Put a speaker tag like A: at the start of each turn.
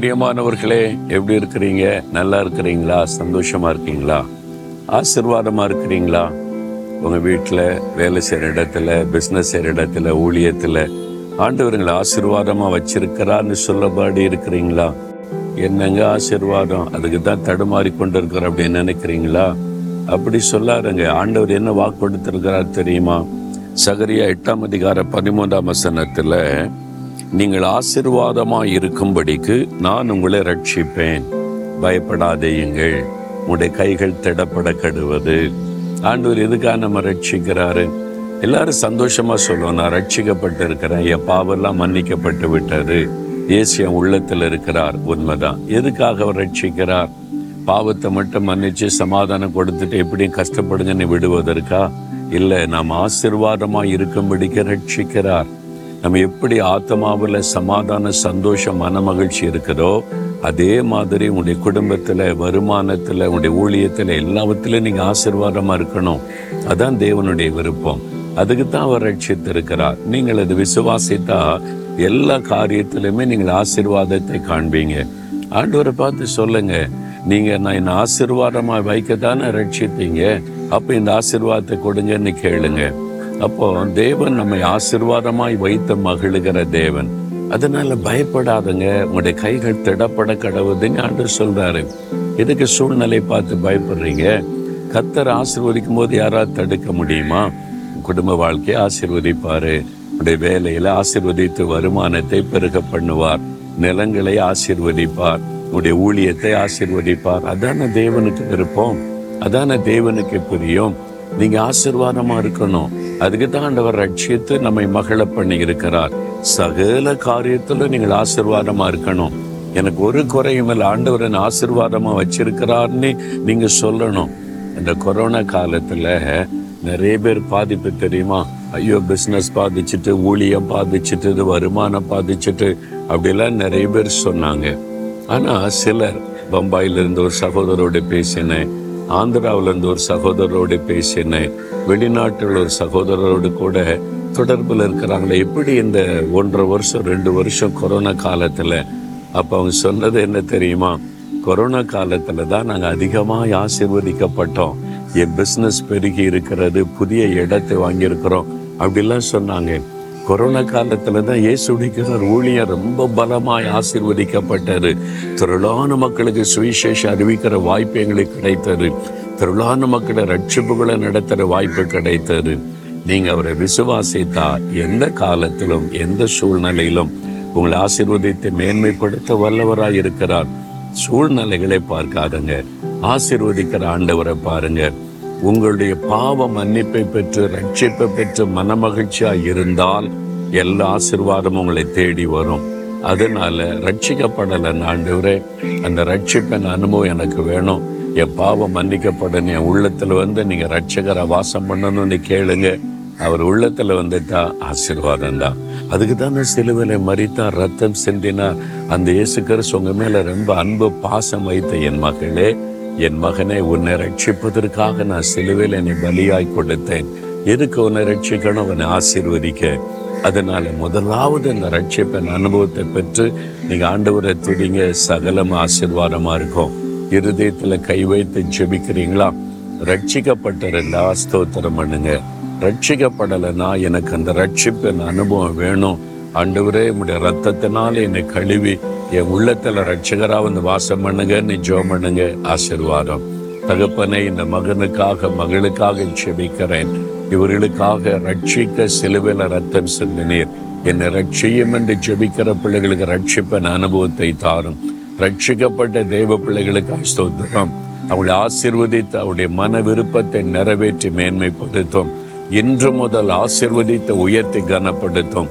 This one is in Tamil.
A: பிரியமானவர்களே எப்படி இருக்கிறீங்க? நல்லா இருக்கிறீங்களா? சந்தோஷமா இருக்கீங்களா? ஆசிர்வாதமா இருக்கிறீங்களா? உங்க வீட்டில் வேலை செய்கிற இடத்துல பிஸ்னஸ் செய்கிற இடத்துல ஊழியத்தில் ஆண்டவர்களை ஆசீர்வாதமா வச்சிருக்கிறான்னு சொல்லபாடி இருக்கிறீங்களா? என்னங்க ஆசீர்வாதம்? அதுக்கு தான் தடுமாறி கொண்டு இருக்கிற அப்படின்னு நினைக்கிறீங்களா? அப்படி சொல்லாருங்க ஆண்டவர் என்ன வாக்கு கொடுத்திருக்கிறார் தெரியுமா? சகரியா எட்டாம் அதிகார பதிமூன்றாம் வசனத்துல நீங்கள் ஆசிர்வாதமாக இருக்கும்படிக்கு நான் உங்களை ரட்சிப்பேன். பயப்படாதேயுங்கள். உங்களுடைய கைகள் திடப்பட கடுவது ஆண்டவர் எதுக்காக நம்ம ரட்சிக்கிறாரு? எல்லாரும் சந்தோஷமாக சொல்லுவோம் நான் ரட்சிக்கப்பட்டு இருக்கிறேன் என் பாவெல்லாம் மன்னிக்கப்பட்டு விட்டது. இயேசு என் உள்ளத்தில் இருக்கிறார். உண்மைதான். எதுக்காக அவர் ரட்சிக்கிறார்? பாவத்தை மட்டும் மன்னிச்சு சமாதானம் கொடுத்துட்டு எப்படியும் கஷ்டப்படுங்கன்னு விடுவதற்கா? இல்லை நாம் ஆசிர்வாதமாக இருக்கும்படிக்கு ரட்சிக்கிறார். நம்ம எப்படி ஆத்மாவில் சமாதான சந்தோஷம் மன மகிழ்ச்சி இருக்குதோ அதே மாதிரி உங்களுடைய குடும்பத்தில் வருமானத்தில் உங்களுடைய ஊழியத்தில் எல்லாத்துலேயும் நீங்கள் ஆசீர்வாதமாக இருக்கணும். அதான் தேவனுடைய விருப்பம். அதுக்கு தான் அவர் ரட்சித்திருக்கிறார். நீங்கள் அது விசுவாசித்தா எல்லா காரியத்திலுமே நீங்கள் ஆசீர்வாதத்தை காண்பீங்க. ஆண்டவரை பார்த்து சொல்லுங்க. நீங்க நான் என்ன வைக்க தானே ரட்சித்தீங்க? அப்ப இந்த ஆசீர்வாதத்தை கொடுங்கன்னு கேளுங்க. அப்போ தேவன் நம்மை ஆசிர்வாதமாய் வைத்து மகிழுகிற தேவன். அதனால பயப்படாதங்க உங்களுடைய கைகள் திடப்பட கடவுதுன்னு ஆண்டு சொல்றாரு. எதுக்கு சூழ்நிலை பார்த்து பயப்படுறீங்க? கத்தர் ஆசிர்வதிக்கும் போது யாராவது தடுக்க முடியுமா? குடும்ப வாழ்க்கையை ஆசிர்வதிப்பாரு. உடைய வேலையில ஆசீர்வதித்து வருமானத்தை பெருக பண்ணுவார். நிலங்களை ஆசீர்வதிப்பார். உடைய ஊழியத்தை ஆசீர்வதிப்பார். அதான தேவனுக்கு விருப்பம். அதான தேவனுக்கு புரியும். நீங்க ஆசிர்வாதமா இருக்கணும். அதுக்கு தான் ஆண்டவர் ரட்சித்து நம்மை மகள பண்ணி இருக்கிறார் சகல காரியத்துல நீங்கள் ஆசிர்வாதமா இருக்கணும். எனக்கு ஒரு குறையும் இல்லை. ஆண்டவர் என்னை ஆசிர்வாதமா வச்சிருக்கிறார்னு நீங்க சொல்லணும். இந்த கொரோனா காலத்துல நிறைய பேர் பாதிப்பு தெரியுமா? ஐயோ பிஸ்னஸ் பாதிச்சுட்டு ஊழியம் பாதிச்சுட்டு வருமானம் பாதிச்சுட்டு அப்படிலாம் நிறைய பேர் சொன்னாங்க. ஆனா சிலர் பம்பாயிலிருந்து ஒரு சகோதரோட பேசினேன். ஆந்திராவிலேருந்து ஒரு சகோதரரோடு பேசினேன். வெளிநாட்டில் ஒரு சகோதரரோடு கூட தொடர்பில் இருக்கிறாங்களே. எப்படி இந்த ஒன்றரை வருஷம் ரெண்டு வருஷம் கொரோனா காலத்தில் அப்போ அவங்க சொன்னது என்ன தெரியுமா? கொரோனா காலத்தில் தான் நாங்கள் அதிகமாக ஆசிர்வதிக்கப்பட்டோம். என் பிஸ்னஸ் பெருகி இருக்கிறது புதிய இடத்தை வாங்கியிருக்கிறோம். அப்படிலாம் சொன்னாங்க. கொரோனா காலத்துல தான் இயேசுடிக்கிறார் ஊழியர் ரொம்ப பலமாய் ஆசிர்வதிக்கப்பட்டது திரளான மக்களுக்கு சுவிசேஷ அறிவிக்கிற வாய்ப்பு எங்களுக்கு கிடைத்தது. திரளான மக்களை ரட்சிப்புகளை நடத்துகிற வாய்ப்பு கிடைத்தது. நீங்க அவரை விசுவாசித்தா எந்த காலத்திலும் எந்த சூழ்நிலையிலும் உங்களை ஆசிர்வதித்து மேன்மைப்படுத்த வல்லவராய் இருக்கிறார். சூழ்நிலைகளை பார்க்காதங்க. ஆசிர்வதிக்கிற ஆண்டவரை பாருங்க. உங்களுடைய பாவ மன்னிப்பை பெற்று ரட்சிப்பை பெற்று மனமகிழ்ச்சியா இருந்தால் எல்லா ஆசீர்வாதமும் உங்களை தேடி வரும். அதனால ரட்சிக்கப்படலை ஆண்டவரே. அந்த ரட்சிப்பின் அனுபவம் எனக்கு வேணும். என் பாவம் மன்னிக்கப்படணும். என் உள்ளத்துல வந்து நீங்க ரட்சகரை வாசம் பண்ணணும்னு கேளுங்க. அவர் உள்ளத்துல வந்துட்டா ஆசீர்வாதம் தான். அதுக்கு தானே சிலுவில மறித்தா ரத்தம் சிந்தினா அந்த இயேசு கிறிஸ்து உங்க மேல ரொம்ப அன்பு பாசம் வைத்த என் மகளே. என் மகனை உன்னை ரட்சிப்பதற்காக நான் சிலுவையில் என்னை பலியாய் கொடுத்தேன். எதுக்கு உன்னை ரட்சிக்கணும்? உன்னை ஆசீர்வதிக்க. அதனால முதலாவது இந்த ரட்சிப்பின் அனுபவத்தை பெற்று நீங்க ஆண்டவரை துடிங்க சகலம் ஆசீர்வாதமா இருக்கும். இருதயத்துல கை வைத்து ஜெபிக்கிறீங்களா? ரட்சிக்கப்பட்டிருந்தா ஸ்தோத்திரம் பண்ணுங்க. ரட்சிக்கப்படலைன்னா எனக்கு அந்த ரட்சிப்பின் அனுபவம் வேணும். ஆண்டவரே உடைய ரத்தத்தினால என்னை கழுவி என் உள்ளத்துல ரட்சகரா வந்து வாசம் பண்ணுங்க நீ ஜோம் பண்ணுங்க ஆசிர்வாதம். தகப்பனை இந்த மகனுக்காக மகளுக்காக செபிக்கிறேன் இவர்களுக்காக ரட்சிக்க சிலுவையில ரத்தம் சிந்தினீர். என்னை ரட்சியும் என்று ஜெபிக்கிற பிள்ளைகளுக்கு ரட்சிப்பன் அனுபவத்தை தாரும். ரட்சிக்கப்பட்ட தெய்வ பிள்ளைகளுக்கு ஸ்தோத்திரம். அவளை ஆசிர்வதித்து அவளுடைய மன விருப்பத்தை நிறைவேற்றி மேன்மைப்படுத்தும். இன்று முதல் ஆசிர்வதித்த உயர்த்தி கனப்படுத்தும்.